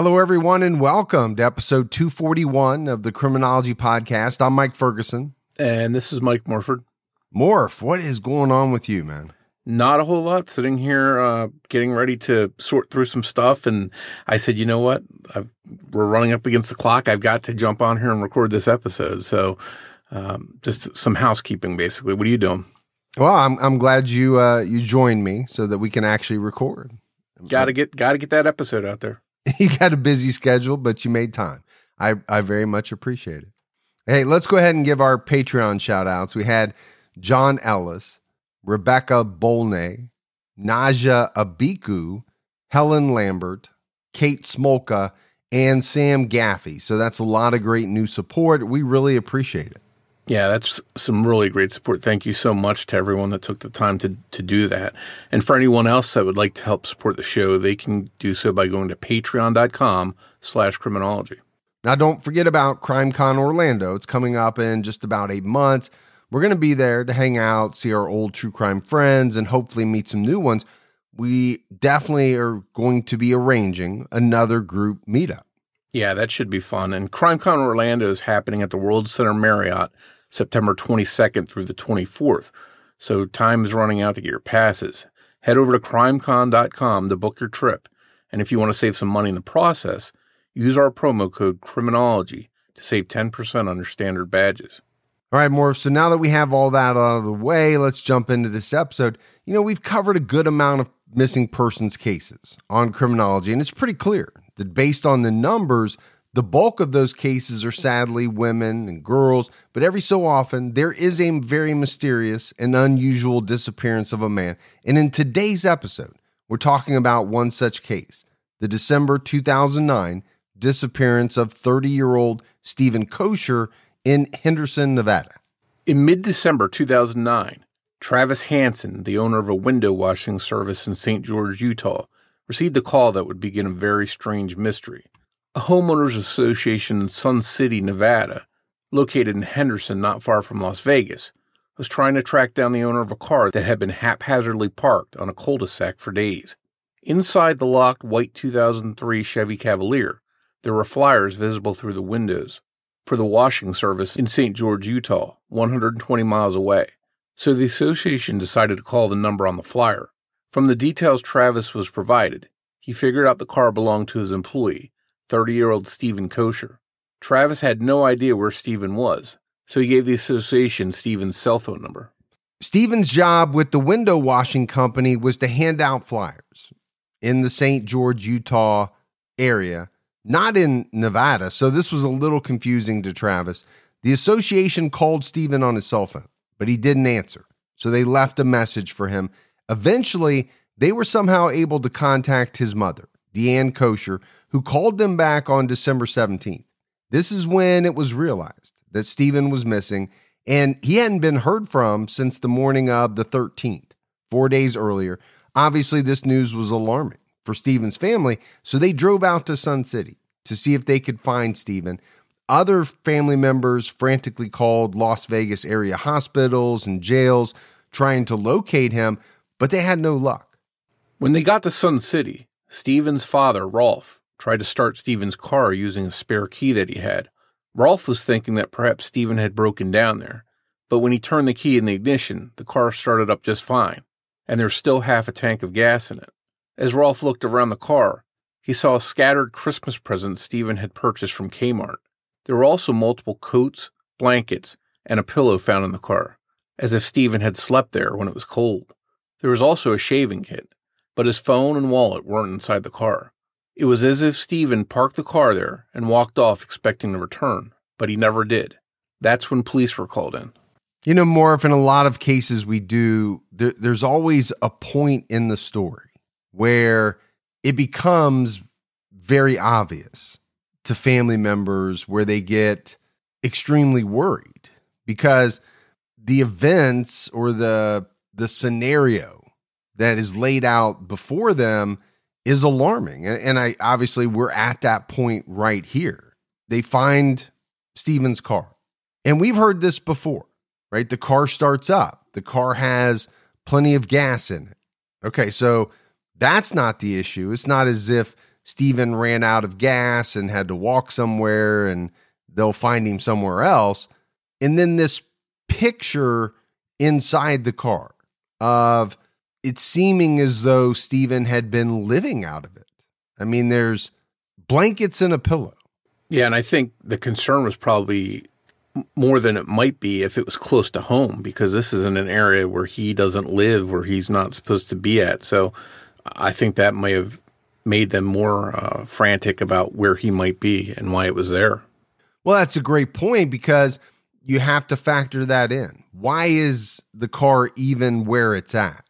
Hello, everyone, and welcome to episode 241 of the Criminology Podcast. I'm Mike Ferguson. And this is Mike Morford. Morph, what is going on with you, man? Not a whole lot. Sitting here, uh, getting ready to sort through some stuff, and I said, you know what? I've, we're running up against the clock. I've got to jump on here and record this episode. So, um, just some housekeeping, basically. What are you doing? Well, I'm I'm glad you uh, you joined me so that we can actually record. Got to get got to get that episode out there. you got a busy schedule, but you made time. I, I very much appreciate it. Hey, let's go ahead and give our Patreon shout outs. We had John Ellis, Rebecca Bolney, Naja Abiku, Helen Lambert, Kate Smolka, and Sam Gaffey. So that's a lot of great new support. We really appreciate it. Yeah, that's some really great support. Thank you so much to everyone that took the time to, to do that. And for anyone else that would like to help support the show, they can do so by going to patreon.com slash criminology. Now, don't forget about CrimeCon Orlando. It's coming up in just about eight months. We're going to be there to hang out, see our old true crime friends, and hopefully meet some new ones. We definitely are going to be arranging another group meetup. Yeah, that should be fun. And CrimeCon Orlando is happening at the World Center Marriott September 22nd through the 24th. So time is running out to get your passes. Head over to crimecon.com to book your trip. And if you want to save some money in the process, use our promo code criminology to save 10% on your standard badges. All right, Morph. So now that we have all that out of the way, let's jump into this episode. You know, we've covered a good amount of missing persons cases on criminology, and it's pretty clear that based on the numbers, the bulk of those cases are sadly women and girls, but every so often there is a very mysterious and unusual disappearance of a man. And in today's episode, we're talking about one such case the December 2009 disappearance of 30 year old Stephen Koecher in Henderson, Nevada. In mid December 2009, Travis Hansen, the owner of a window washing service in St. George, Utah, received a call that would begin a very strange mystery. A homeowners association in Sun City, Nevada, located in Henderson, not far from Las Vegas, was trying to track down the owner of a car that had been haphazardly parked on a cul de sac for days. Inside the locked white 2003 Chevy Cavalier, there were flyers visible through the windows for the washing service in St. George, Utah, 120 miles away. So the association decided to call the number on the flyer. From the details Travis was provided, he figured out the car belonged to his employee 30 year old Stephen Koecher. Travis had no idea where Stephen was, so he gave the association Stephen's cell phone number. Stephen's job with the window washing company was to hand out flyers in the St. George, Utah area, not in Nevada. So this was a little confusing to Travis. The association called Stephen on his cell phone, but he didn't answer. So they left a message for him. Eventually, they were somehow able to contact his mother, Deanne Koecher, who called them back on December 17th. This is when it was realized that Stephen was missing, and he hadn't been heard from since the morning of the 13th, four days earlier. Obviously, this news was alarming for Stephen's family, so they drove out to Sun City to see if they could find Stephen. Other family members frantically called Las Vegas area hospitals and jails trying to locate him, but they had no luck. When they got to Sun City, Stephen's father, Rolf, tried to start Stephen's car using a spare key that he had. Rolf was thinking that perhaps Stephen had broken down there, but when he turned the key in the ignition, the car started up just fine, and there was still half a tank of gas in it. As Rolf looked around the car, he saw scattered Christmas presents Stephen had purchased from Kmart. There were also multiple coats, blankets, and a pillow found in the car, as if Stephen had slept there when it was cold. There was also a shaving kit, but his phone and wallet weren't inside the car. It was as if Stephen parked the car there and walked off expecting to return, but he never did. That's when police were called in. You know, Morph, in a lot of cases we do, there, there's always a point in the story where it becomes very obvious to family members where they get extremely worried because the events or the the scenario that is laid out before them is alarming. And, i obviously we're at that point right here. They find steven's car. And we've heard this before right? The car starts up. The car has plenty of gas in it. Okay so that's not the issue. It's not as if Steven ran out of gas and had to walk somewhere and they'll find him somewhere else. And then this picture inside the car of it seeming as though Stephen had been living out of it. I mean, there's blankets and a pillow. Yeah, and I think the concern was probably more than it might be if it was close to home because this is in an area where he doesn't live, where he's not supposed to be at. So I think that may have made them more uh, frantic about where he might be and why it was there. Well, that's a great point because you have to factor that in. Why is the car even where it's at?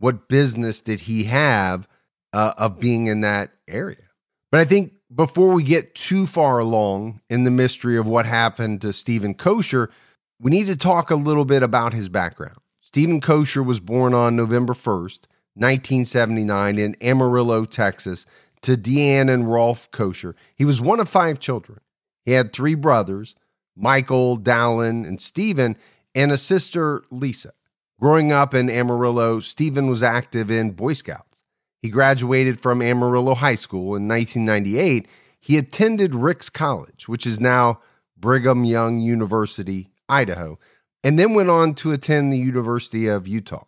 What business did he have uh, of being in that area? But I think before we get too far along in the mystery of what happened to Stephen Koecher, we need to talk a little bit about his background. Stephen Koecher was born on November 1st, 1979 in Amarillo, Texas, to Deanne and Rolf Koecher. He was one of five children. He had three brothers, Michael, Dallin, and Stephen, and a sister, Lisa. Growing up in Amarillo, Stephen was active in Boy Scouts. He graduated from Amarillo High School in 1998. He attended Ricks College, which is now Brigham Young University, Idaho, and then went on to attend the University of Utah.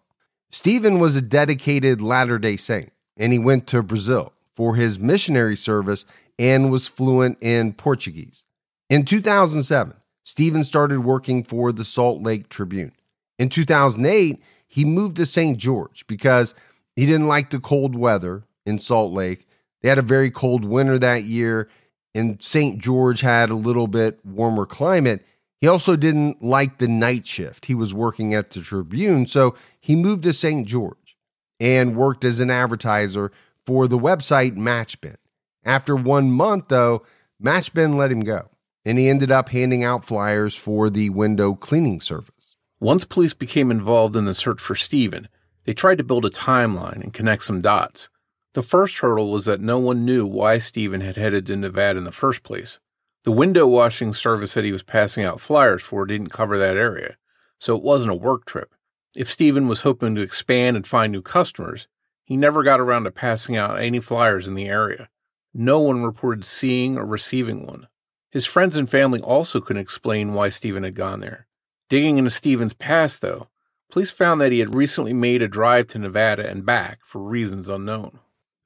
Stephen was a dedicated Latter day Saint, and he went to Brazil for his missionary service and was fluent in Portuguese. In 2007, Stephen started working for the Salt Lake Tribune. In 2008, he moved to St. George because he didn't like the cold weather in Salt Lake. They had a very cold winter that year, and St. George had a little bit warmer climate. He also didn't like the night shift. He was working at the Tribune, so he moved to St. George and worked as an advertiser for the website Matchbin. After one month, though, Matchbin let him go, and he ended up handing out flyers for the window cleaning service. Once police became involved in the search for Stephen, they tried to build a timeline and connect some dots. The first hurdle was that no one knew why Stephen had headed to Nevada in the first place. The window washing service that he was passing out flyers for didn't cover that area, so it wasn't a work trip. If Stephen was hoping to expand and find new customers, he never got around to passing out any flyers in the area. No one reported seeing or receiving one. His friends and family also couldn't explain why Stephen had gone there. Digging into Steven's past, though, police found that he had recently made a drive to Nevada and back for reasons unknown.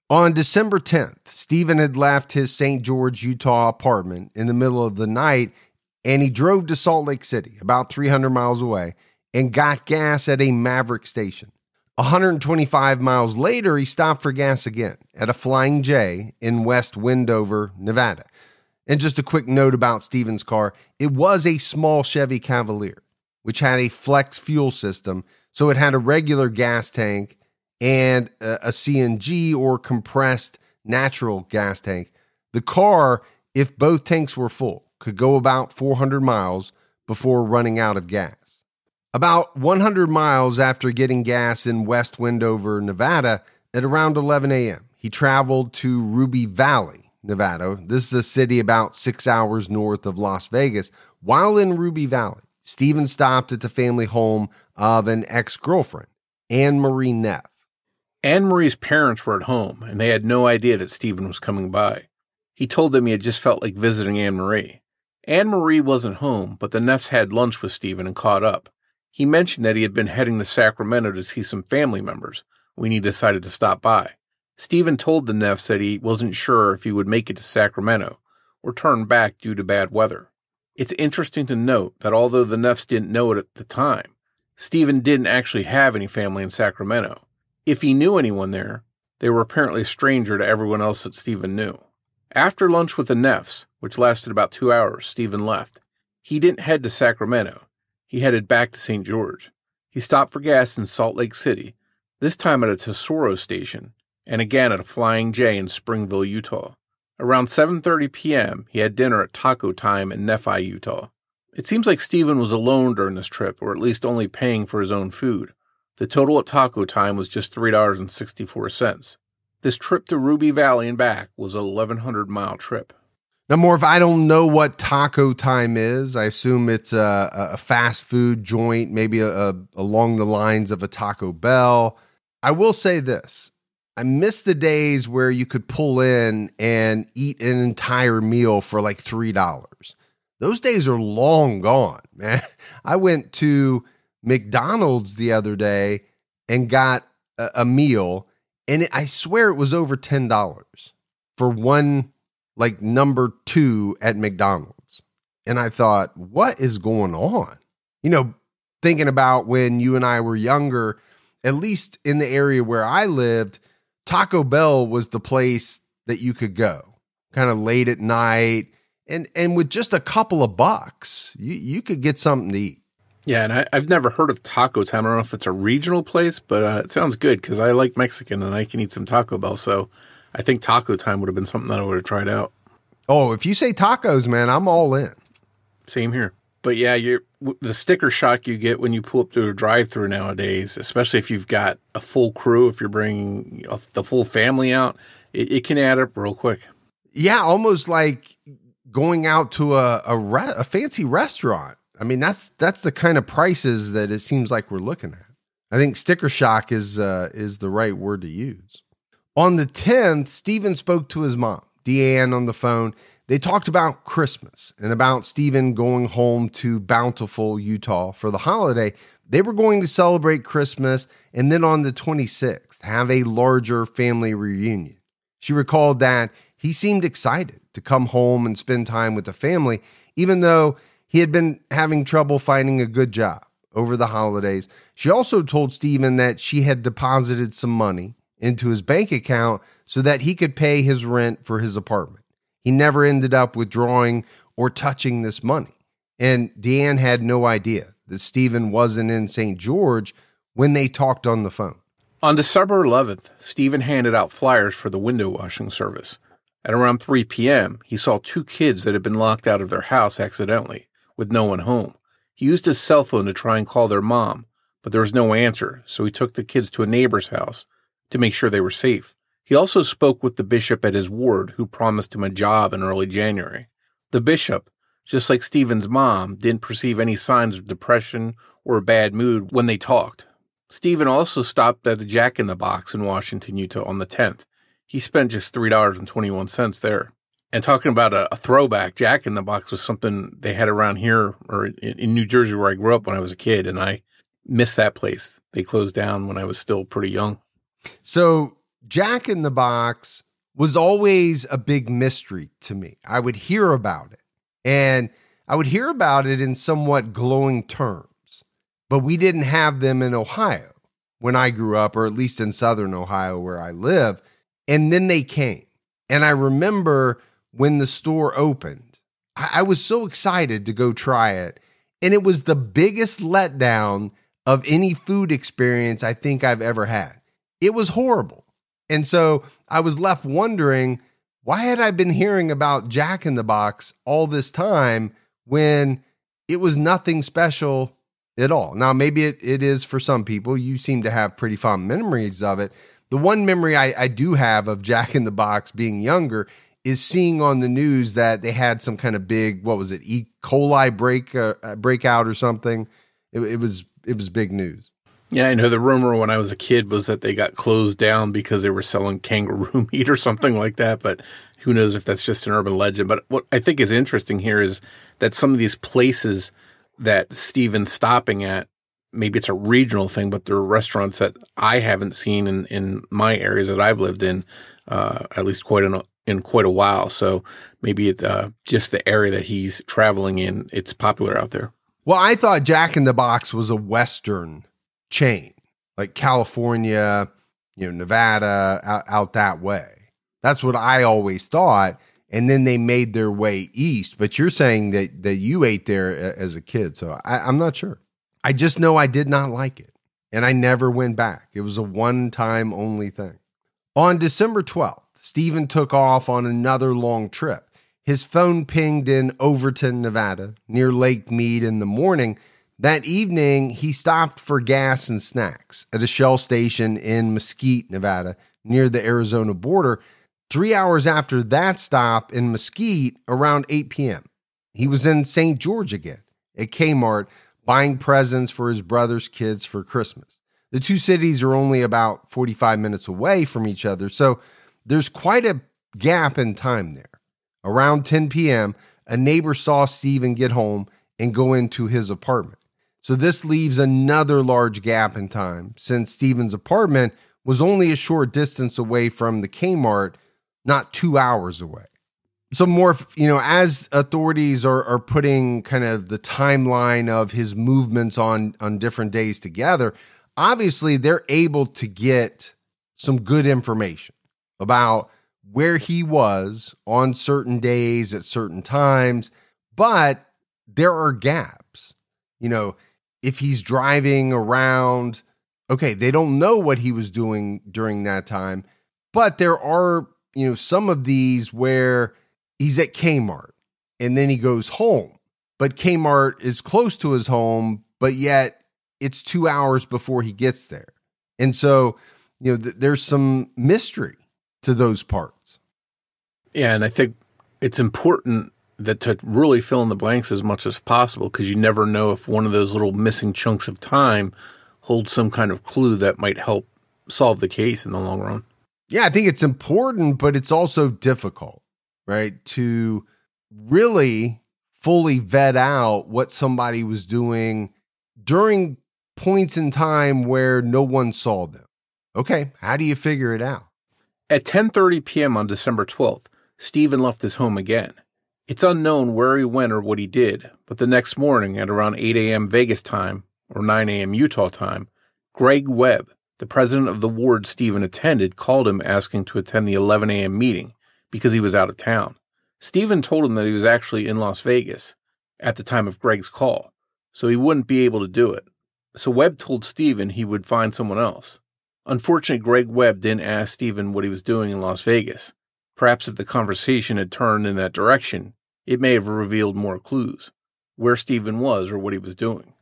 On December 10th, Steven had left his St. George, Utah apartment in the middle of the night and he drove to Salt Lake City, about 300 miles away, and got gas at a Maverick station. 125 miles later, he stopped for gas again at a Flying J in West Wendover, Nevada. And just a quick note about Steven's car it was a small Chevy Cavalier, which had a flex fuel system. So it had a regular gas tank and a, CNG or compressed natural gas tank. The car, if both tanks were full, could go about 400 miles before running out of gas. About 100 miles after getting gas in West Wendover, Nevada, at around 11 a.m., he traveled to Ruby Valley, Nevada. This is a city about six hours north of Las Vegas. While in Ruby Valley, Steven stopped at the family home of an ex girlfriend, Anne Marie Neff. Anne Marie's parents were at home, and they had no idea that Stephen was coming by. He told them he had just felt like visiting Anne Marie. Anne Marie wasn't home, but the Neffs had lunch with Stephen and caught up. He mentioned that he had been heading to Sacramento to see some family members when he decided to stop by. Stephen told the Neffs that he wasn't sure if he would make it to Sacramento or turn back due to bad weather. It's interesting to note that although the Neffs didn't know it at the time, Stephen didn't actually have any family in Sacramento. If he knew anyone there, they were apparently a stranger to everyone else that Stephen knew. After lunch with the Neffs, which lasted about two hours, Stephen left. He didn't head to Sacramento. he headed back to St. George. He stopped for gas in Salt Lake City, this time at a Tesoro station, and again at a Flying J in Springville, Utah. Around 7:30 p.m., he had dinner at Taco Time in Nephi, Utah. It seems like Stephen was alone during this trip, or at least only paying for his own food. The total at Taco Time was just $3.64. This trip to Ruby Valley and back was a 1100 mile trip. Now, more if I don't know what Taco Time is, I assume it's a, a fast food joint, maybe a, a, along the lines of a Taco Bell. I will say this I miss the days where you could pull in and eat an entire meal for like $3. Those days are long gone, man. I went to McDonald's the other day and got a, a meal, and it, I swear it was over $10 for one, like number two at McDonald's. And I thought, what is going on? You know, thinking about when you and I were younger, at least in the area where I lived, Taco Bell was the place that you could go kind of late at night. And, and with just a couple of bucks, you, you could get something to eat. Yeah, and I, have never heard of Taco Time. I don't know if it's a regional place, but uh, it sounds good because I like Mexican and I can eat some Taco Bell. So I think Taco Time would have been something that I would have tried out. Oh, if you say tacos, man, I'm all in. Same here. But yeah, you're the sticker shock you get when you pull up to a drive-through nowadays, especially if you've got a full crew, if you're bringing the full family out, it, it can add up real quick. Yeah, almost like going out to a a, re- a fancy restaurant. I mean, that's that's the kind of prices that it seems like we're looking at. I think sticker shock is uh, is the right word to use. On the tenth, Stephen spoke to his mom, Deanne, on the phone they talked about Christmas and about Stephen going home to Bountiful, Utah for the holiday. They were going to celebrate Christmas and then on the 26th have a larger family reunion. She recalled that he seemed excited to come home and spend time with the family, even though he had been having trouble finding a good job over the holidays. She also told Stephen that she had deposited some money into his bank account so that he could pay his rent for his apartment. He never ended up withdrawing or touching this money. And Deanne had no idea that Stephen wasn't in St. George when they talked on the phone. On December 11th, Stephen handed out flyers for the window washing service. At around 3 p.m., he saw two kids that had been locked out of their house accidentally, with no one home. He used his cell phone to try and call their mom, but there was no answer, so he took the kids to a neighbor's house to make sure they were safe. He also spoke with the bishop at his ward, who promised him a job in early January. The bishop, just like Stephen's mom, didn't perceive any signs of depression or a bad mood when they talked. Stephen also stopped at a Jack in the Box in Washington, Utah on the 10th. He spent just $3.21 there. And talking about a, a, throwback, Jack in the Box was something they had around here or in, in New Jersey where I grew up when I was a kid, and I missed that place. They closed down when I was still pretty young. So Jack in the Box was always a big mystery to me. I would hear about it and I would hear about it in somewhat glowing terms, but we didn't have them in Ohio when I grew up, or at least in Southern Ohio where I live. And then they came. And I remember when the store opened, I, I was so excited to go try it. And it was the biggest letdown of any food experience I think I've ever had. It was horrible. And so I was left wondering why had I been hearing about Jack in the Box all this time when it was nothing special at all? Now, maybe it, it is for some people. You seem to have pretty fond memories of it. The one memory I, I do have of Jack in the Box being younger is seeing on the news that they had some kind of big, what was it, E. coli break uh, breakout or something. It, it was it was big news. Yeah, I know the rumor when I was a kid was that they got closed down because they were selling kangaroo meat or something like that. But who knows if that's just an urban legend. But what I think is interesting here is that some of these places that Stephen's stopping at, maybe it's a regional thing, but there are restaurants that I haven't seen in, in my areas that I've lived in, uh, at least quite in in quite a while. So maybe it, uh, just the area that he's traveling in, it's popular out there. Well, I thought Jack in the Box was a Western chain, like California, you know, Nevada, out, out that way. That's what I always thought. and then they made their way east. But you're saying that that you ate there as a kid, so I, I'm not sure. I just know I did not like it, and I never went back. It was a one time only thing. On December 12th, Stephen took off on another long trip. His phone pinged in Overton, Nevada, near Lake Mead in the morning. That evening, he stopped for gas and snacks at a Shell station in Mesquite, Nevada, near the Arizona border. Three hours after that stop in Mesquite, around 8 p.m., he was in St. George again at Kmart buying presents for his brother's kids for Christmas. The two cities are only about 45 minutes away from each other, so there's quite a gap in time there. Around 10 p.m., a neighbor saw Stephen get home and go into his apartment. So this leaves another large gap in time since Stephen's apartment was only a short distance away from the Kmart, not two hours away. So more, you know, as authorities are, are putting kind of the timeline of his movements on on different days together, obviously they're able to get some good information about where he was on certain days at certain times, but there are gaps. You know, if he's driving around, okay, they don't know what he was doing during that time, but there are, you know, some of these where he's at Kmart and then he goes home, but Kmart is close to his home, but yet it's two hours before he gets there. And so, you know, th- there's some mystery to those parts. Yeah, and I think it's important that to really fill in the blanks as much as possible because you never know if one of those little missing chunks of time holds some kind of clue that might help solve the case in the long run. Yeah, I think it's important, but it's also difficult, right? To really fully vet out what somebody was doing during points in time where no one saw them. Okay, how do you figure it out? At 10:30 p.m. on December 12th, Stephen left his home again. It's unknown where he went or what he did, but the next morning at around 8 a.m. Vegas time or 9 a.m. Utah time, Greg Webb, the president of the ward Stephen attended, called him asking to attend the 11 a.m. meeting because he was out of town. Stephen told him that he was actually in Las Vegas at the time of Greg's call, so he wouldn't be able to do it. So Webb told Stephen he would find someone else. Unfortunately, Greg Webb didn't ask Stephen what he was doing in Las Vegas. Perhaps if the conversation had turned in that direction, it may have revealed more clues where Stephen was or what he was doing.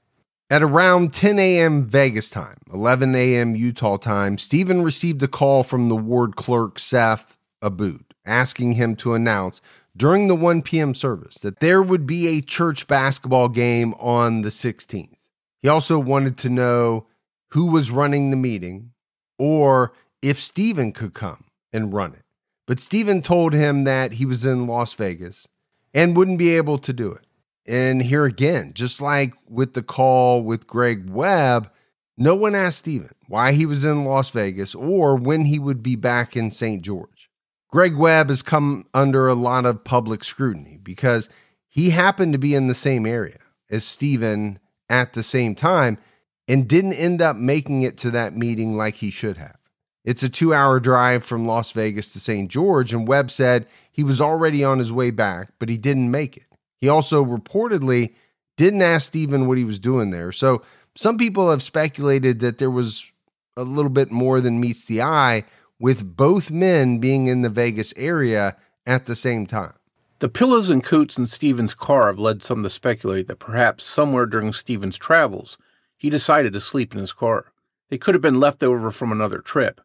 At around 10 a.m. Vegas time, 11 a.m. Utah time, Stephen received a call from the ward clerk, Seth Abboud, asking him to announce during the 1 p.m. service that there would be a church basketball game on the 16th. He also wanted to know who was running the meeting or if Stephen could come and run it. But Stephen told him that he was in Las Vegas and wouldn't be able to do it. And here again, just like with the call with Greg Webb, no one asked Stephen why he was in Las Vegas or when he would be back in St. George. Greg Webb has come under a lot of public scrutiny because he happened to be in the same area as Stephen at the same time and didn't end up making it to that meeting like he should have. It's a two hour drive from Las Vegas to St. George, and Webb said he was already on his way back, but he didn't make it. He also reportedly didn't ask Stephen what he was doing there. So some people have speculated that there was a little bit more than meets the eye with both men being in the Vegas area at the same time. The pillows and coats in Stephen's car have led some to speculate that perhaps somewhere during Stephen's travels, he decided to sleep in his car. They could have been left over from another trip,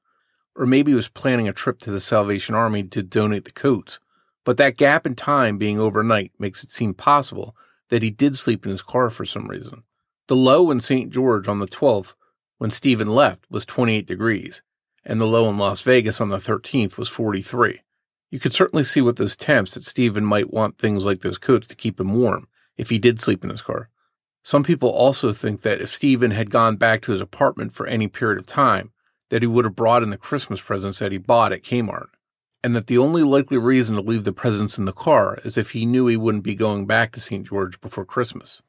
or maybe he was planning a trip to the Salvation Army to donate the coats. But that gap in time being overnight makes it seem possible that he did sleep in his car for some reason. The low in St. George on the 12th, when Stephen left, was 28 degrees, and the low in Las Vegas on the 13th was 43. You could certainly see with those temps that Stephen might want things like those coats to keep him warm if he did sleep in his car. Some people also think that if Stephen had gone back to his apartment for any period of time, that he would have brought in the Christmas presents that he bought at Kmart, and that the only likely reason to leave the presents in the car is if he knew he wouldn't be going back to St. George before Christmas.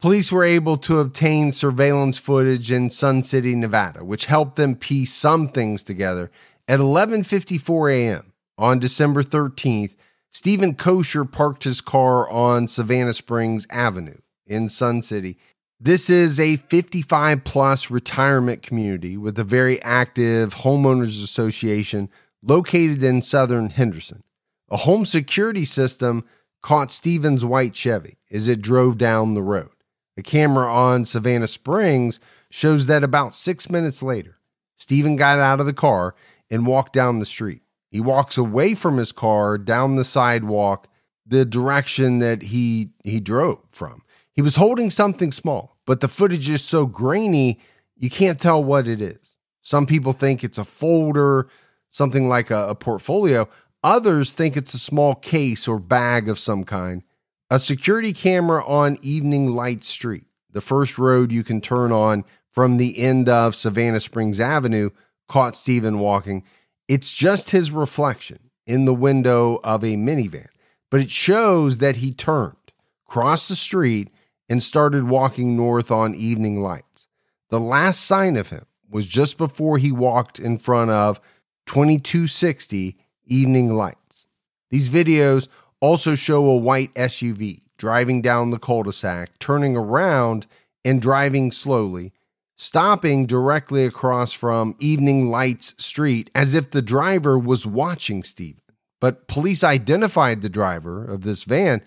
Police were able to obtain surveillance footage in Sun City, Nevada, which helped them piece some things together. At 11:54 a.m. on December 13th, Stephen Koecher parked his car on Savannah Springs Avenue in Sun City. This is a 55 plus retirement community with a very active homeowners association located in southern Henderson. A home security system caught Stephen's white Chevy as it drove down the road. A camera on Savannah Springs shows that about six minutes later, Stephen got out of the car and walked down the street. He walks away from his car down the sidewalk, the direction that he he drove from. He was holding something small, but the footage is so grainy, you can't tell what it is. Some people think it's a folder, something like a, a portfolio. Others think it's a small case or bag of some kind. A security camera on Evening Light Street, the first road you can turn on from the end of Savannah Springs Avenue, caught Stephen walking. It's just his reflection in the window of a minivan, but it shows that he turned, crossed the street, and started walking north on evening lights. The last sign of him was just before he walked in front of 2260 Evening Lights. These videos also show a white SUV driving down the cul de sac, turning around and driving slowly, stopping directly across from Evening Lights Street as if the driver was watching Stephen. But police identified the driver of this van,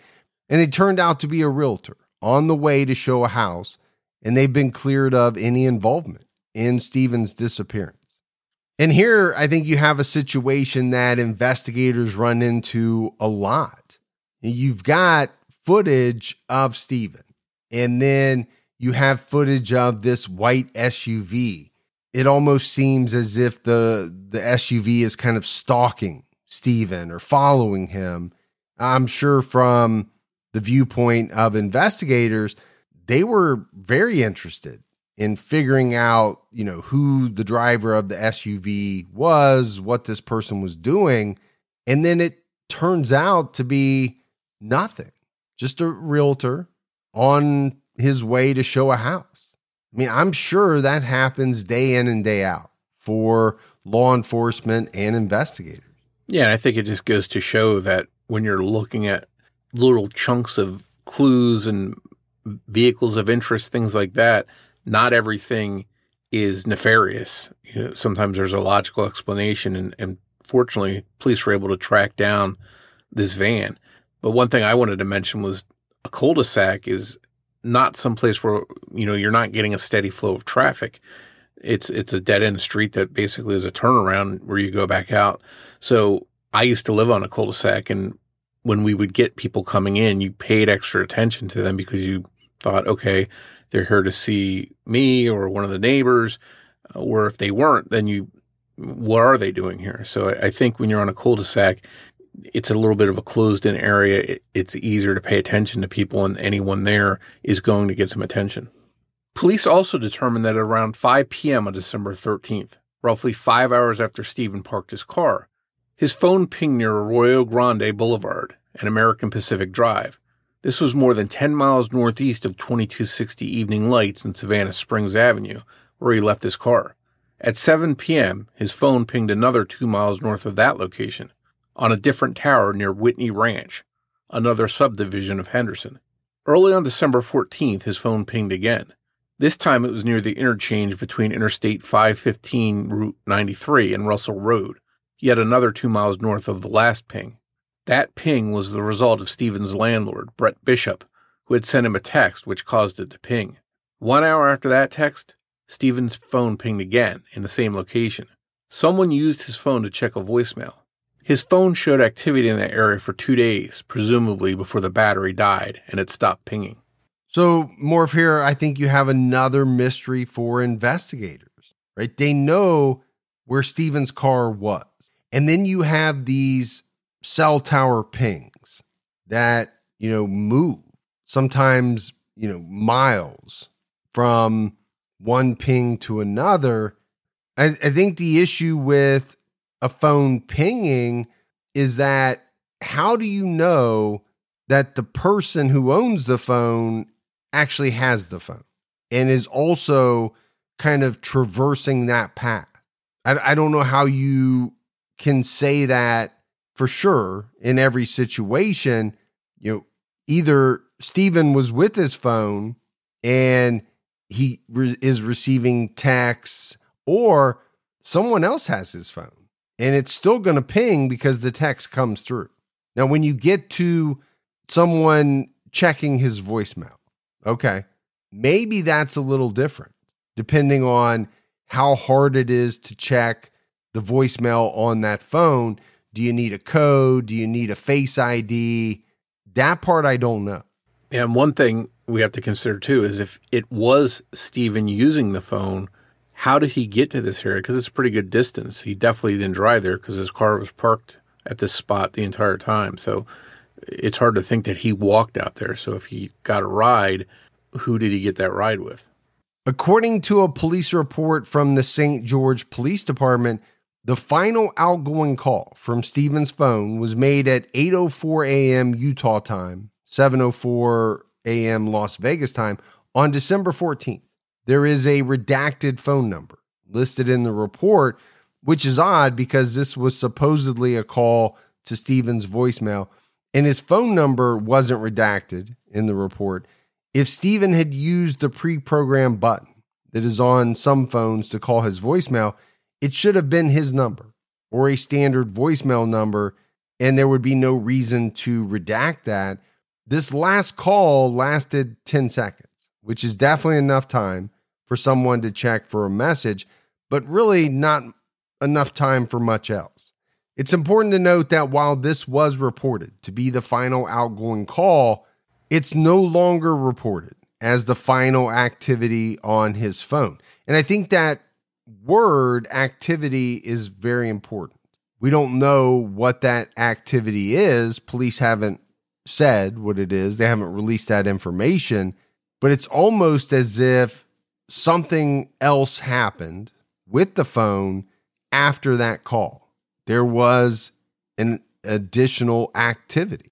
and it turned out to be a realtor on the way to show a house, and they've been cleared of any involvement in Stephen's disappearance. And here, I think you have a situation that investigators run into a lot. You've got footage of Stephen, and then you have footage of this white SUV. It almost seems as if the the SUV is kind of stalking Stephen or following him. I'm sure from the viewpoint of investigators, they were very interested in figuring out, you know, who the driver of the SUV was, what this person was doing, and then it turns out to be nothing. Just a realtor on his way to show a house. I mean, I'm sure that happens day in and day out for law enforcement and investigators. Yeah, I think it just goes to show that when you're looking at little chunks of clues and vehicles of interest, things like that, not everything is nefarious. You know, sometimes there's a logical explanation, and, and fortunately, police were able to track down this van. But one thing I wanted to mention was a cul-de-sac is not some place where you know you're not getting a steady flow of traffic. It's it's a dead end street that basically is a turnaround where you go back out. So I used to live on a cul-de-sac, and when we would get people coming in, you paid extra attention to them because you thought, okay, they're here to see me or one of the neighbors. Uh, or if they weren't, then you, what are they doing here? So I, I think when you're on a cul-de-sac, it's a little bit of a closed in area. It, it's easier to pay attention to people and anyone there is going to get some attention. Police also determined that at around 5 p.m. on December 13th, roughly five hours after Stephen parked his car, his phone pinged near Arroyo Grande Boulevard and American Pacific Drive, this was more than 10 miles northeast of 2260 Evening Lights in Savannah Springs Avenue, where he left his car. At 7 p.m., his phone pinged another two miles north of that location, on a different tower near Whitney Ranch, another subdivision of Henderson. Early on December 14th, his phone pinged again. This time it was near the interchange between Interstate 515 Route 93 and Russell Road, yet another two miles north of the last ping. That ping was the result of Stephen's landlord, Brett Bishop, who had sent him a text which caused it to ping. One hour after that text, Stephen's phone pinged again in the same location. Someone used his phone to check a voicemail. His phone showed activity in that area for two days, presumably before the battery died and it stopped pinging. So, Morph, here, I think you have another mystery for investigators, right? They know where Stephen's car was. And then you have these cell tower pings that, you know, move sometimes, you know, miles from one ping to another. I, I think the issue with a phone pinging is that how do you know that the person who owns the phone actually has the phone and is also kind of traversing that path? I, I don't know how you can say that for sure in every situation, you know, either Stephen was with his phone and he re- is receiving texts or someone else has his phone and it's still going to ping because the text comes through. Now, when you get to someone checking his voicemail, okay, maybe that's a little different depending on how hard it is to check the voicemail on that phone. Do you need a code? Do you need a face ID? That part I don't know. And one thing we have to consider too is if it was Stephen using the phone, how did he get to this area? Because it's a pretty good distance. He definitely didn't drive there because his car was parked at this spot the entire time. So it's hard to think that he walked out there. So if he got a ride, who did he get that ride with? According to a police report from the St. George Police Department, the final outgoing call from Stephen's phone was made at 8:04 a.m. Utah time, 7:04 a.m. Las Vegas time on December 14th. There is a redacted phone number listed in the report, which is odd because this was supposedly a call to Stephen's voicemail and his phone number wasn't redacted in the report. If Stephen had used the pre-programmed button that is on some phones to call his voicemail, it should have been his number or a standard voicemail number, and there would be no reason to redact that. This last call lasted 10 seconds, which is definitely enough time for someone to check for a message, but really not enough time for much else. It's important to note that while this was reported to be the final outgoing call, it's no longer reported as the final activity on his phone. And I think that word activity is very important. We don't know what that activity is. Police haven't said what it is, they haven't released that information, but it's almost as if something else happened with the phone after that call. There was an additional activity.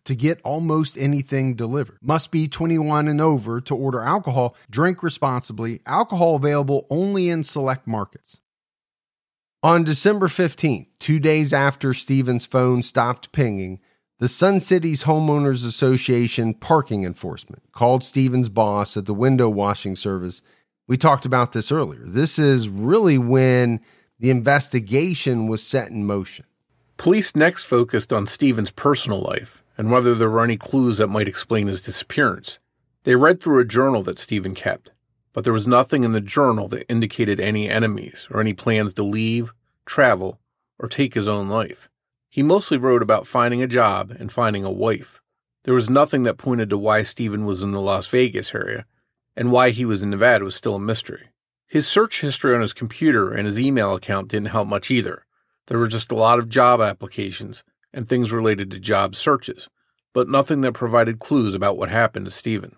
to get almost anything delivered. Must be 21 and over to order alcohol. Drink responsibly. Alcohol available only in select markets. On December 15th, two days after Stephen's phone stopped pinging, the Sun City's Homeowners Association parking enforcement called Stephen's boss at the window washing service. We talked about this earlier. This is really when the investigation was set in motion. Police next focused on Stephen's personal life and whether there were any clues that might explain his disappearance. They read through a journal that Stephen kept, but there was nothing in the journal that indicated any enemies or any plans to leave, travel, or take his own life. He mostly wrote about finding a job and finding a wife. There was nothing that pointed to why Stephen was in the Las Vegas area, and why he was in Nevada was still a mystery. His search history on his computer and his email account didn't help much either. There were just a lot of job applications and things related to job searches, but nothing that provided clues about what happened to Stephen.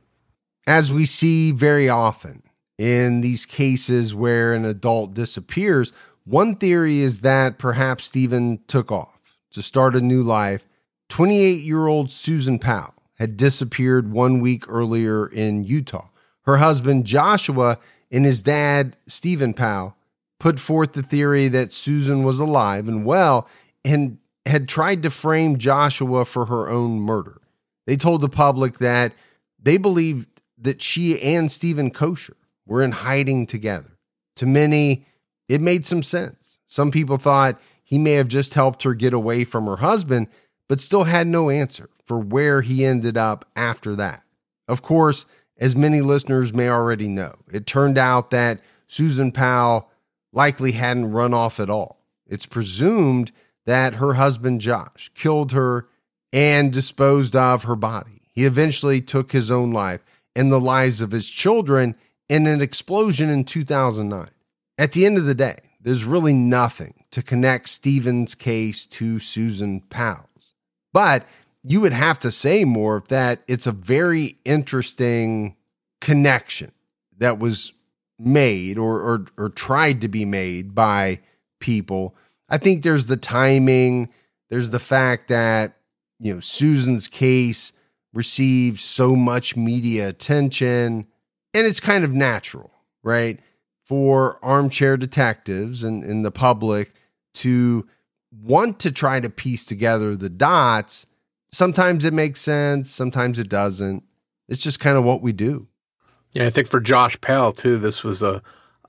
As we see very often in these cases where an adult disappears, one theory is that perhaps Stephen took off to start a new life. 28 year old Susan Powell had disappeared one week earlier in Utah. Her husband, Joshua, and his dad, Stephen Powell, put forth the theory that Susan was alive and well and had tried to frame Joshua for her own murder. They told the public that they believed that she and Stephen Koecher were in hiding together. To many, it made some sense. Some people thought he may have just helped her get away from her husband, but still had no answer for where he ended up after that. Of course, as many listeners may already know, it turned out that Susan Powell likely hadn't run off at all. It's presumed that her husband Josh killed her and disposed of her body. He eventually took his own life and the lives of his children in an explosion in 2009. At the end of the day, there's really nothing to connect Stephen's case to Susan Powell's. But you would have to say more that it's a very interesting connection that was made or, or, or tried to be made by people. I think there's the timing, there's the fact that, you know, Susan's case received so much media attention, and it's kind of natural, right? For armchair detectives and, and the public to want to try to piece together the dots. Sometimes it makes sense, sometimes it doesn't. It's just kind of what we do. Yeah, I think for Josh Powell too, this was a,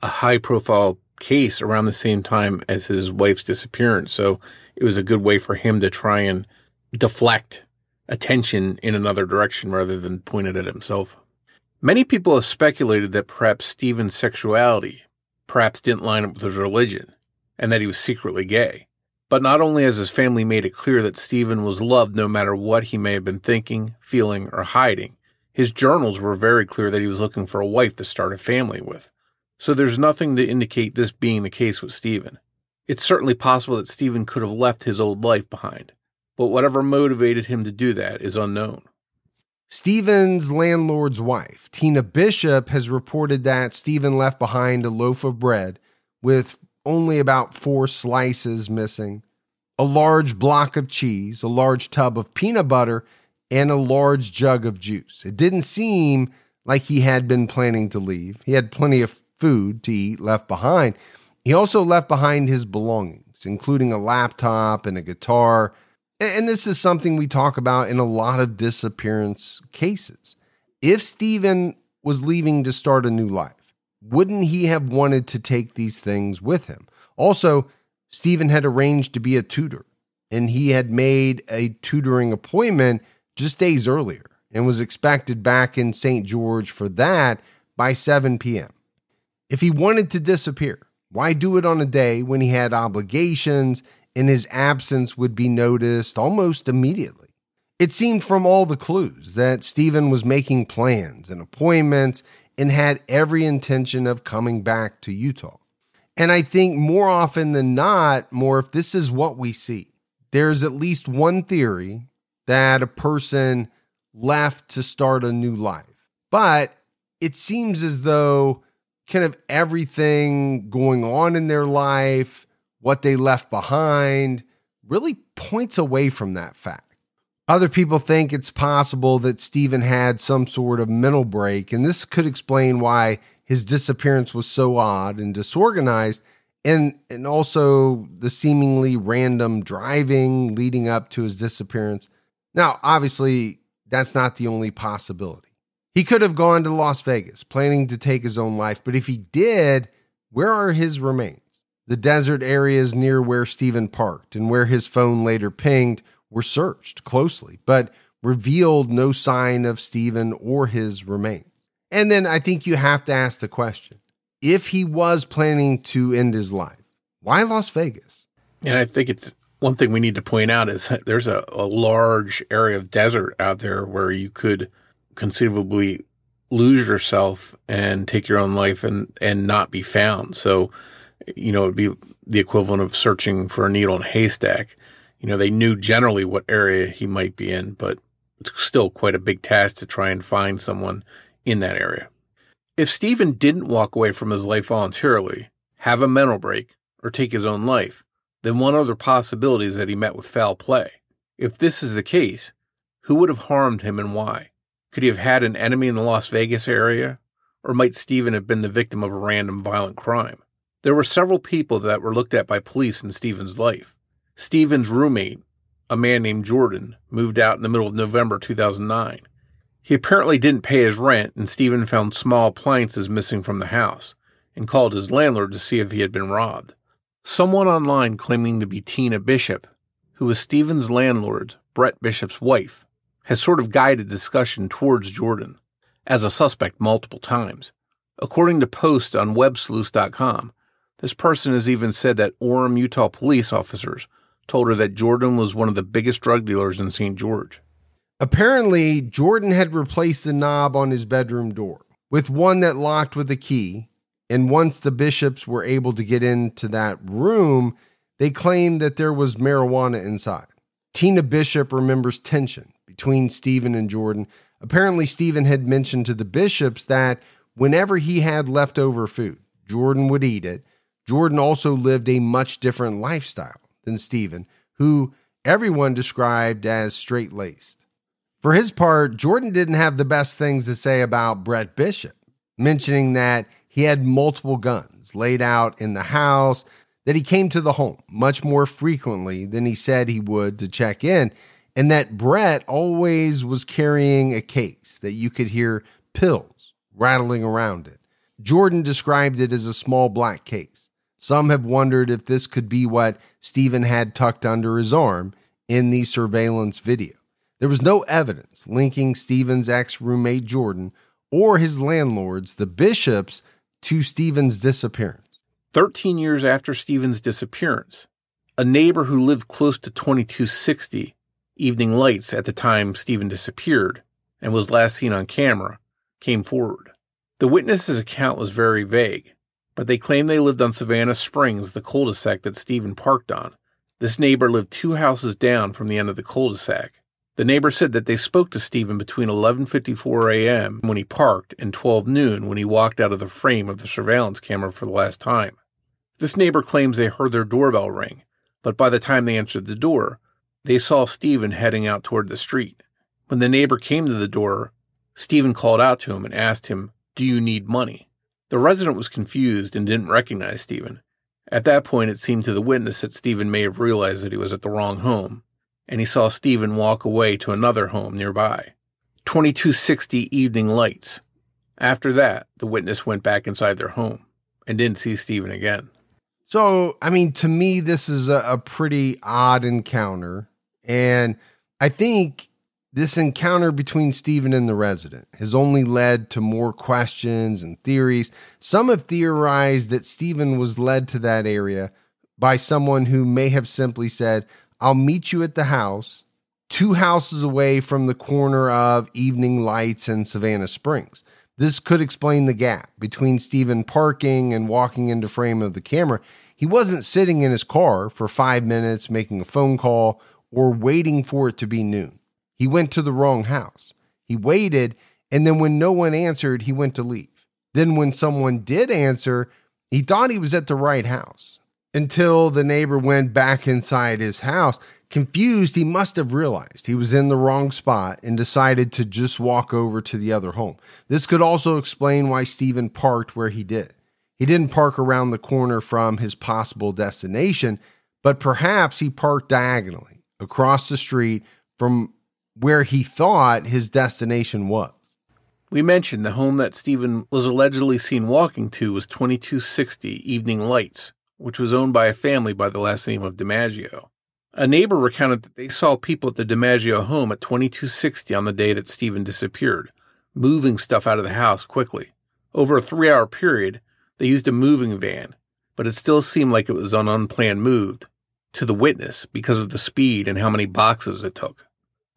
a high profile case around the same time as his wife's disappearance. So it was a good way for him to try and deflect attention in another direction rather than point it at himself. Many people have speculated that perhaps Stephen's sexuality perhaps didn't line up with his religion and that he was secretly gay. But not only has his family made it clear that Stephen was loved no matter what he may have been thinking, feeling, or hiding, his journals were very clear that he was looking for a wife to start a family with. So there's nothing to indicate this being the case with Stephen. It's certainly possible that Stephen could have left his old life behind, but whatever motivated him to do that is unknown. Stephen's landlord's wife, Tina Bishop, has reported that Stephen left behind a loaf of bread with only about four slices missing, a large block of cheese, a large tub of peanut butter, and a large jug of juice. It didn't seem like he had been planning to leave. He had plenty of food to eat left behind. He also left behind his belongings, including a laptop and a guitar. And this is something we talk about in a lot of disappearance cases. If Stephen was leaving to start a new life, wouldn't he have wanted to take these things with him? Also, Stephen had arranged to be a tutor, and he had made a tutoring appointment just days earlier and was expected back in St. George for that by 7 p.m. If he wanted to disappear, why do it on a day when he had obligations and his absence would be noticed almost immediately? It seemed from all the clues that Stephen was making plans and appointments and had every intention of coming back to Utah. And I think more often than not, more if this is what we see, there's at least one theory that a person left to start a new life. But it seems as though kind of everything going on in their life, what they left behind, really points away from that fact. Other people think it's possible that Stephen had some sort of mental break, and this could explain why his disappearance was so odd and disorganized, and, and also the seemingly random driving leading up to his disappearance. Now, obviously, that's not the only possibility. He could have gone to Las Vegas planning to take his own life, but if he did, where are his remains? The desert areas near where Stephen parked and where his phone later pinged were searched closely, but revealed no sign of Stephen or his remains. And then I think you have to ask the question if he was planning to end his life, why Las Vegas? And I think it's one thing we need to point out is there's a, a large area of desert out there where you could conceivably lose yourself and take your own life and, and not be found. So, you know, it'd be the equivalent of searching for a needle in a haystack you know, they knew generally what area he might be in, but it's still quite a big task to try and find someone in that area. If Stephen didn't walk away from his life voluntarily, have a mental break, or take his own life, then one other possibility is that he met with foul play. If this is the case, who would have harmed him and why? Could he have had an enemy in the Las Vegas area? Or might Stephen have been the victim of a random violent crime? There were several people that were looked at by police in Stephen's life. Stephen's roommate, a man named Jordan, moved out in the middle of November 2009. He apparently didn't pay his rent, and Stephen found small appliances missing from the house and called his landlord to see if he had been robbed. Someone online claiming to be Tina Bishop, who was Stephen's landlord, Brett Bishop's wife, has sort of guided discussion towards Jordan as a suspect multiple times. According to posts on websleuths.com, this person has even said that Orem, Utah police officers told her that Jordan was one of the biggest drug dealers in St. George. Apparently, Jordan had replaced the knob on his bedroom door with one that locked with a key. And once the Bishops were able to get into that room, they claimed that there was marijuana inside. Tina Bishop remembers tension between Stephen and Jordan. Apparently, Stephen had mentioned to the Bishops that whenever he had leftover food, Jordan would eat it. Jordan also lived a much different lifestyle than Stephen, who everyone described as straight laced. For his part, Jordan didn't have the best things to say about Brett Bishop, mentioning that he had multiple guns laid out in the house, that he came to the home much more frequently than he said he would to check in, and that Brett always was carrying a case that you could hear pills rattling around it. Jordan described it as a small black case. Some have wondered if this could be what Stephen had tucked under his arm in the surveillance video. There was no evidence linking Stephen's ex roommate Jordan or his landlords, the Bishops, to Stephen's disappearance. 13 years after Stephen's disappearance, a neighbor who lived close to 2260 Evening Lights at the time Stephen disappeared and was last seen on camera came forward. The witness's account was very vague, but they claimed they lived on Savannah Springs, the cul de sac that Stephen parked on. This neighbor lived two houses down from the end of the cul de sac. The neighbor said that they spoke to Stephen between 11:54 a.m. when he parked and 12 noon when he walked out of the frame of the surveillance camera for the last time. This neighbor claims they heard their doorbell ring, but by the time they answered the door, they saw Stephen heading out toward the street. When the neighbor came to the door, Stephen called out to him and asked him, "Do you need money?" The resident was confused and didn't recognize Stephen. At that point, it seemed to the witness that Stephen may have realized that he was at the wrong home and he saw Stephen walk away to another home nearby. 2260 Evening Lights. After that, the witness went back inside their home and didn't see Stephen again. So, I mean, to me, this is a, a pretty odd encounter. And I think this encounter between Stephen and the resident has only led to more questions and theories. Some have theorized that Stephen was led to that area by someone who may have simply said, I'll meet you at the house, two houses away from the corner of Evening Lights and Savannah Springs. This could explain the gap between Stephen parking and walking into frame of the camera. He wasn't sitting in his car for five minutes making a phone call or waiting for it to be noon. He went to the wrong house. He waited, and then when no one answered, he went to leave. Then, when someone did answer, he thought he was at the right house until the neighbor went back inside his house. Confused, he must have realized he was in the wrong spot and decided to just walk over to the other home. This could also explain why Stephen parked where he did. He didn't park around the corner from his possible destination, but perhaps he parked diagonally across the street from where he thought his destination was. We mentioned the home that Stephen was allegedly seen walking to was 2260 Evening Lights, which was owned by a family by the last name of DiMaggio. A neighbor recounted that they saw people at the DiMaggio home at 2260 on the day that Stephen disappeared, moving stuff out of the house quickly. Over a three hour period, they used a moving van, but it still seemed like it was an unplanned move to the witness because of the speed and how many boxes it took.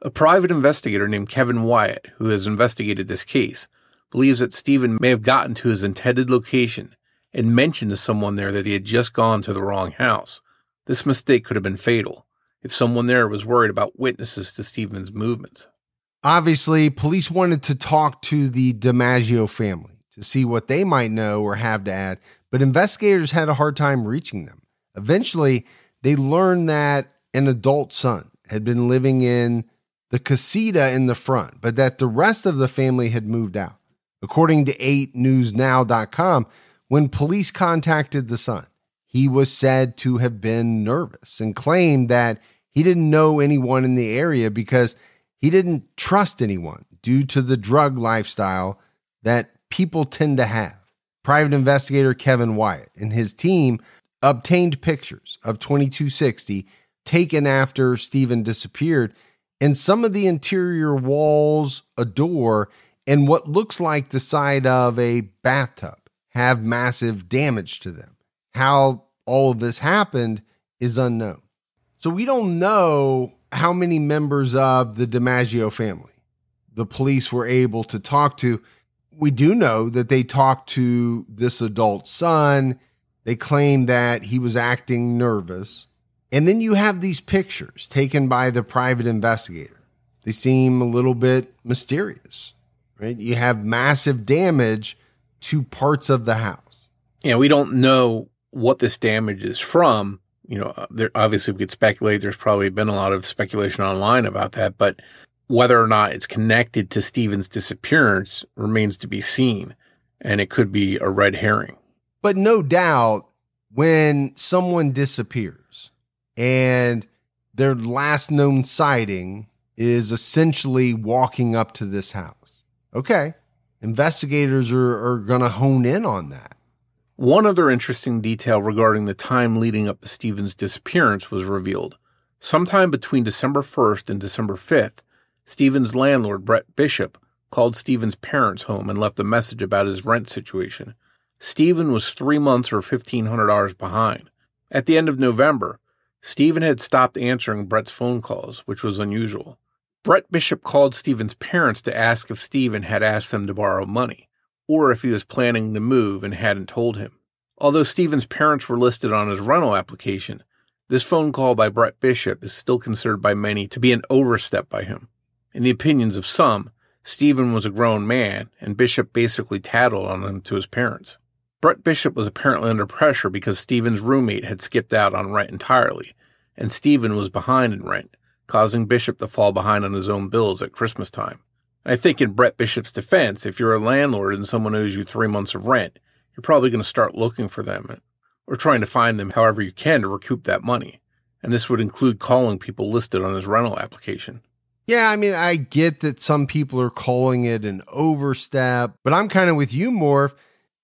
A private investigator named Kevin Wyatt, who has investigated this case, believes that Stephen may have gotten to his intended location and mentioned to someone there that he had just gone to the wrong house. This mistake could have been fatal if someone there was worried about witnesses to Stephen's movements. Obviously, police wanted to talk to the DiMaggio family to see what they might know or have to add, but investigators had a hard time reaching them. Eventually, they learned that an adult son had been living in the casita in the front, but that the rest of the family had moved out. According to 8newsnow.com, when police contacted the son, he was said to have been nervous and claimed that he didn't know anyone in the area because he didn't trust anyone due to the drug lifestyle that people tend to have. Private investigator Kevin Wyatt and his team obtained pictures of 2260 taken after Stephen disappeared. And some of the interior walls, a door, and what looks like the side of a bathtub have massive damage to them. How all of this happened is unknown. So we don't know how many members of the DiMaggio family the police were able to talk to. We do know that they talked to this adult son. They claim that he was acting nervous. And then you have these pictures taken by the private investigator. They seem a little bit mysterious, right? You have massive damage to parts of the house. Yeah, we don't know what this damage is from. You know, uh, there obviously we could speculate. There's probably been a lot of speculation online about that, but whether or not it's connected to Stephen's disappearance remains to be seen, and it could be a red herring. But no doubt, when someone disappears and their last known sighting is essentially walking up to this house, okay, investigators are, are going to hone in on that. One other interesting detail regarding the time leading up to Stephen's disappearance was revealed. Sometime between December 1st and December 5th, Stephen's landlord, Brett Bishop, called Stephen's parents home and left a message about his rent situation. Stephen was three months or $1,500 behind. At the end of November, Stephen had stopped answering Brett's phone calls, which was unusual. Brett Bishop called Stephen's parents to ask if Stephen had asked them to borrow money or if he was planning to move and hadn't told him. Although Stephen's parents were listed on his rental application, this phone call by Brett Bishop is still considered by many to be an overstep by him. In the opinions of some, Stephen was a grown man, and Bishop basically tattled on him to his parents. Brett Bishop was apparently under pressure because Stephen's roommate had skipped out on rent entirely, and Stephen was behind in rent, causing Bishop to fall behind on his own bills at Christmas time. I think in Brett Bishop's defense, if you're a landlord and someone owes you three months of rent, you're probably going to start looking for them or trying to find them however you can to recoup that money. And this would include calling people listed on his rental application. Yeah, I mean, I get that some people are calling it an overstep, but I'm kind of with you, Morph.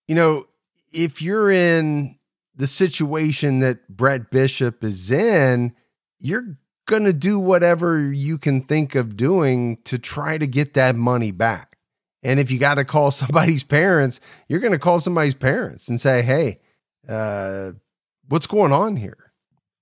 You know, if you're in the situation that Brett Bishop is in, you're going to do whatever you can think of doing to try to get that money back. And if you got to call somebody's parents, you're going to call somebody's parents and say, hey, uh, what's going on here?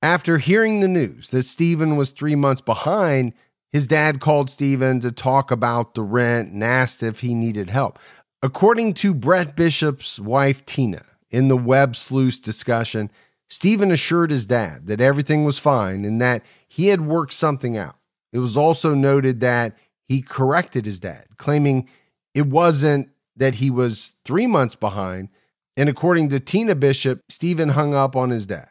After hearing the news that Stephen was three months behind, his dad called Stephen to talk about the rent and asked if he needed help. According to Brett Bishop's wife, Tina, in the web sleuth discussion, Stephen assured his dad that everything was fine and that he had worked something out. It was also noted that he corrected his dad, claiming it wasn't that he was three months behind. And according to Tina Bishop, Stephen hung up on his dad.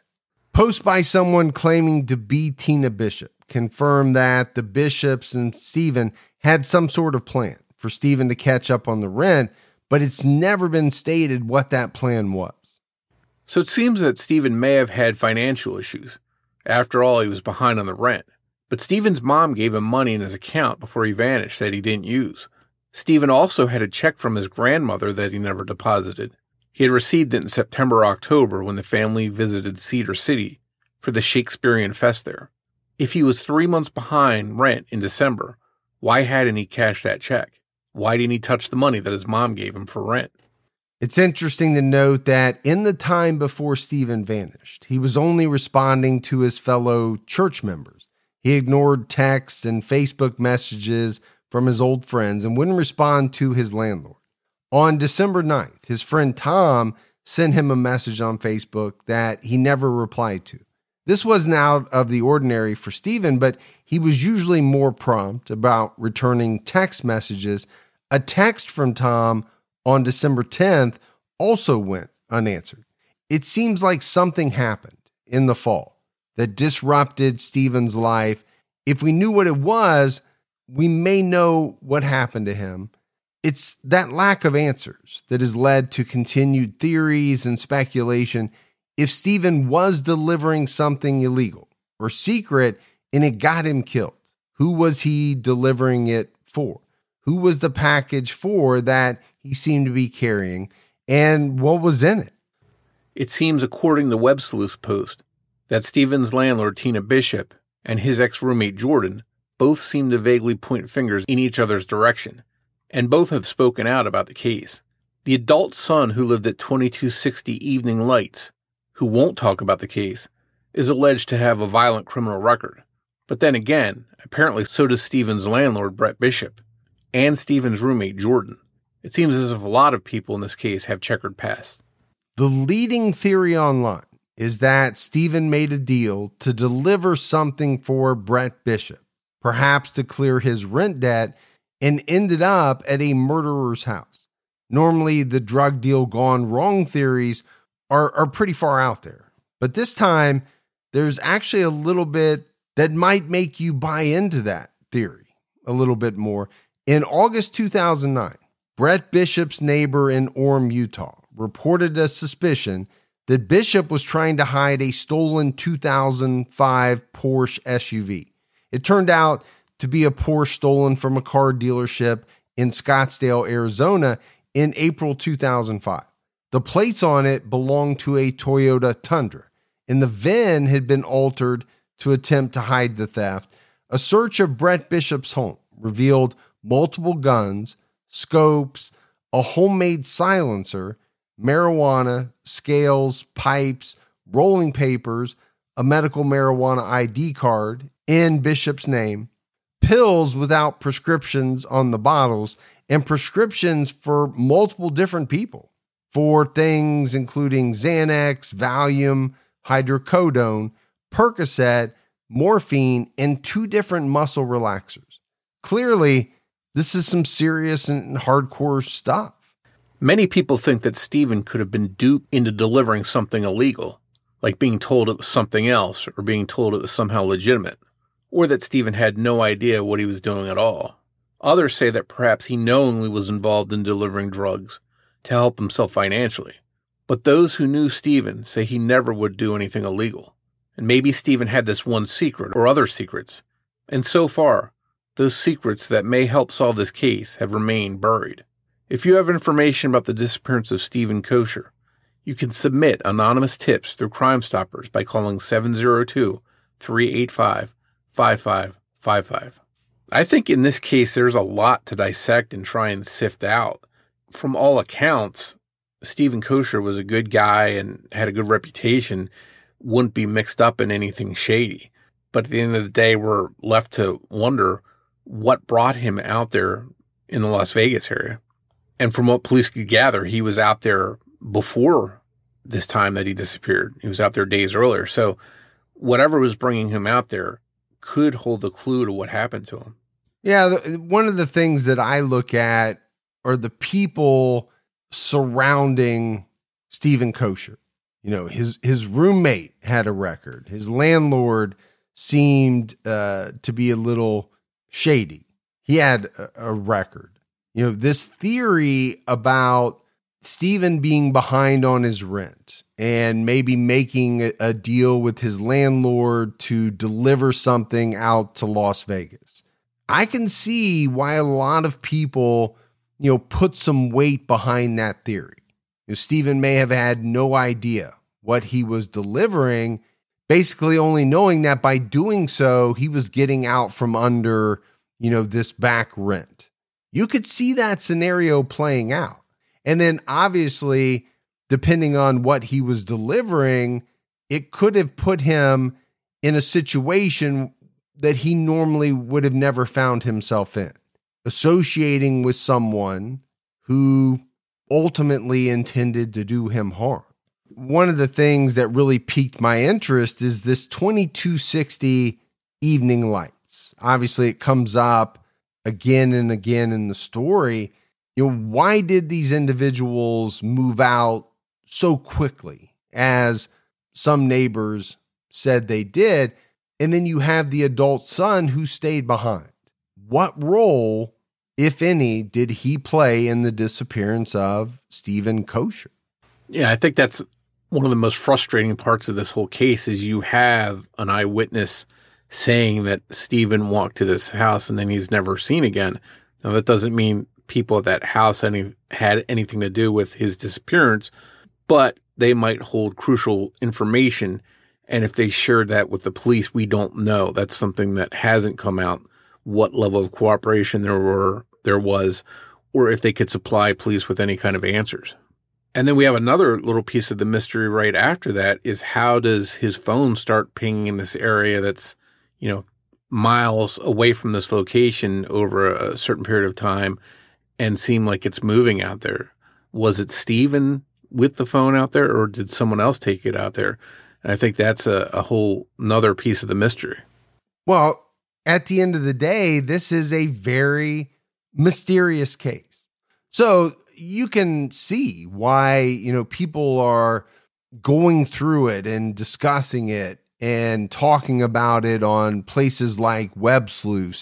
Post by someone claiming to be Tina Bishop confirmed that the Bishops and Stephen had some sort of plan for Stephen to catch up on the rent, but it's never been stated what that plan was. So it seems that Stephen may have had financial issues. After all, he was behind on the rent. But Stephen's mom gave him money in his account before he vanished that he didn't use. Stephen also had a check from his grandmother that he never deposited. He had received it in September or October when the family visited Cedar City for the Shakespearean Fest there. If he was three months behind rent in December, why hadn't he cashed that check? Why didn't he touch the money that his mom gave him for rent? It's interesting to note that in the time before Stephen vanished, he was only responding to his fellow church members. He ignored texts and Facebook messages from his old friends and wouldn't respond to his landlord. On December 9th, his friend Tom sent him a message on Facebook that he never replied to. This wasn't out of the ordinary for Stephen, but he was usually more prompt about returning text messages. A text from Tom on December 10th also went unanswered. It seems like something happened in the fall that disrupted Stephen's life. If we knew what it was, we may know what happened to him. It's that lack of answers that has led to continued theories and speculation. If Stephen was delivering something illegal or secret and it got him killed, who was he delivering it for? Who was the package for that he seemed to be carrying and what was in it. It seems, according to Web post, that Stephen's landlord, Tina Bishop, and his ex roommate Jordan both seem to vaguely point fingers in each other's direction, and both have spoken out about the case. The adult son who lived at 2260 Evening Lights, who won't talk about the case, is alleged to have a violent criminal record. But then again, apparently so does Stephen's landlord, Brett Bishop, and Stephen's roommate, Jordan. It seems as if a lot of people in this case have checkered past. The leading theory online is that Stephen made a deal to deliver something for Brett Bishop, perhaps to clear his rent debt, and ended up at a murderer's house. Normally, the drug deal gone wrong theories are, are pretty far out there. But this time, there's actually a little bit that might make you buy into that theory a little bit more. In August 2009, Brett Bishop's neighbor in Orem, Utah, reported a suspicion that Bishop was trying to hide a stolen 2005 Porsche SUV. It turned out to be a Porsche stolen from a car dealership in Scottsdale, Arizona in April 2005. The plates on it belonged to a Toyota Tundra, and the VIN had been altered to attempt to hide the theft. A search of Brett Bishop's home revealed multiple guns, scopes, a homemade silencer, marijuana, scales, pipes, rolling papers, a medical marijuana ID card in Bishop's name, pills without prescriptions on the bottles, and prescriptions for multiple different people for things including Xanax, Valium, hydrocodone, Percocet, morphine, and two different muscle relaxers. Clearly, this is some serious and hardcore stuff. Many people think that Stephen could have been duped into delivering something illegal, like being told it was something else or being told it was somehow legitimate, or that Stephen had no idea what he was doing at all. Others say that perhaps he knowingly was involved in delivering drugs to help himself financially. But those who knew Stephen say he never would do anything illegal. And maybe Stephen had this one secret or other secrets. And so far, those secrets that may help solve this case have remained buried. If you have information about the disappearance of Stephen Koecher, you can submit anonymous tips through Crime Stoppers by calling 702 385 5555. I think in this case, there's a lot to dissect and try and sift out. From all accounts, Stephen Koecher was a good guy and had a good reputation, wouldn't be mixed up in anything shady. But at the end of the day, we're left to wonder what brought him out there in the Las Vegas area. And from what police could gather, he was out there before this time that he disappeared. He was out there days earlier. So whatever was bringing him out there could hold the clue to what happened to him. Yeah, one of the things that I look at are the people surrounding Stephen Koecher. You know, his his roommate had a record. His landlord seemed uh, to be a little shady. He had a, a record. You know, this theory about Stephen being behind on his rent and maybe making a, a deal with his landlord to deliver something out to Las Vegas. I can see why a lot of people, you know, put some weight behind that theory. You know, Stephen may have had no idea what he was delivering, basically only knowing that by doing so, he was getting out from under you know, this back rent. You could see that scenario playing out. And then obviously, depending on what he was delivering, it could have put him in a situation that he normally would have never found himself in, associating with someone who ultimately intended to do him harm. One of the things that really piqued my interest is this 2260 Evening Lights. obviously it comes up again and again in the story. You know, why did these individuals move out so quickly as some neighbors said they did? And then you have the adult son who stayed behind. What role, if any, did he play in the disappearance of Stephen Koecher? Yeah, I think that's one of the most frustrating parts of this whole case is you have an eyewitness – saying that Stephen walked to this house and then he's never seen again. Now, that doesn't mean people at that house any, had anything to do with his disappearance, but they might hold crucial information And if they shared that with the police, we don't know. That's something that hasn't come out. What level of cooperation there were there was, or if they could supply police with any kind of answers. And then we have another little piece of the mystery right after that is how does his phone start pinging in this area that's, you know, miles away from this location over a certain period of time and seem like it's moving out there? Was it Steven with the phone out there or did someone else take it out there? And I think that's a, a whole another piece of the mystery. Well, at the end of the day, this is a very mysterious case. So you can see why, you know, people are going through it and discussing it and talking about it on places like Web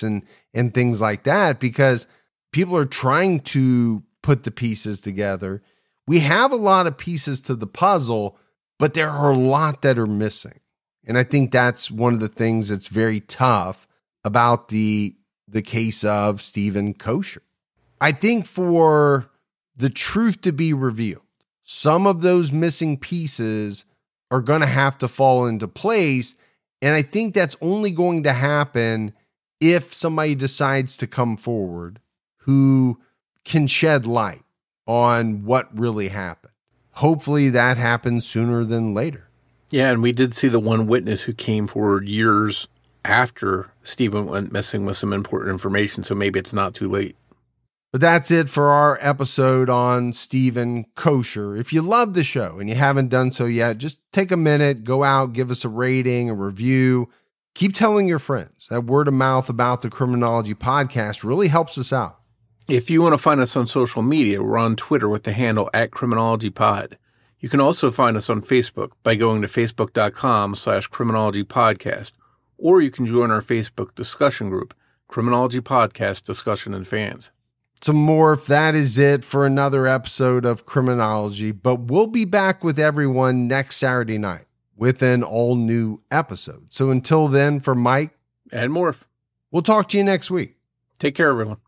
and and things like that because people are trying to put the pieces together. We have a lot of pieces to the puzzle, but there are a lot that are missing. And I think that's one of the things that's very tough about the the case of Stephen Koecher. I think for the truth to be revealed, some of those missing pieces are going to have to fall into place. And I think that's only going to happen if somebody decides to come forward who can shed light on what really happened. Hopefully that happens sooner than later. Yeah, and we did see the one witness who came forward years after Stephen went missing with some important information, so maybe it's not too late. But that's it for our episode on Stephen Koecher. If you love the show and you haven't done so yet, just take a minute, go out, give us a rating, a review. Keep telling your friends. That word of mouth about the Criminology podcast really helps us out. If you want to find us on social media, we're on Twitter with the handle at Criminology Pod. You can also find us on Facebook by going to facebook.com slash criminology podcast, or you can join our Facebook discussion group, Criminology Podcast Discussion and Fans some Morph, that is it for another episode of Criminology. But we'll be back with everyone next Saturday night with an all new episode. So until then, for Mike and Morph, we'll talk to you next week. Take care, everyone.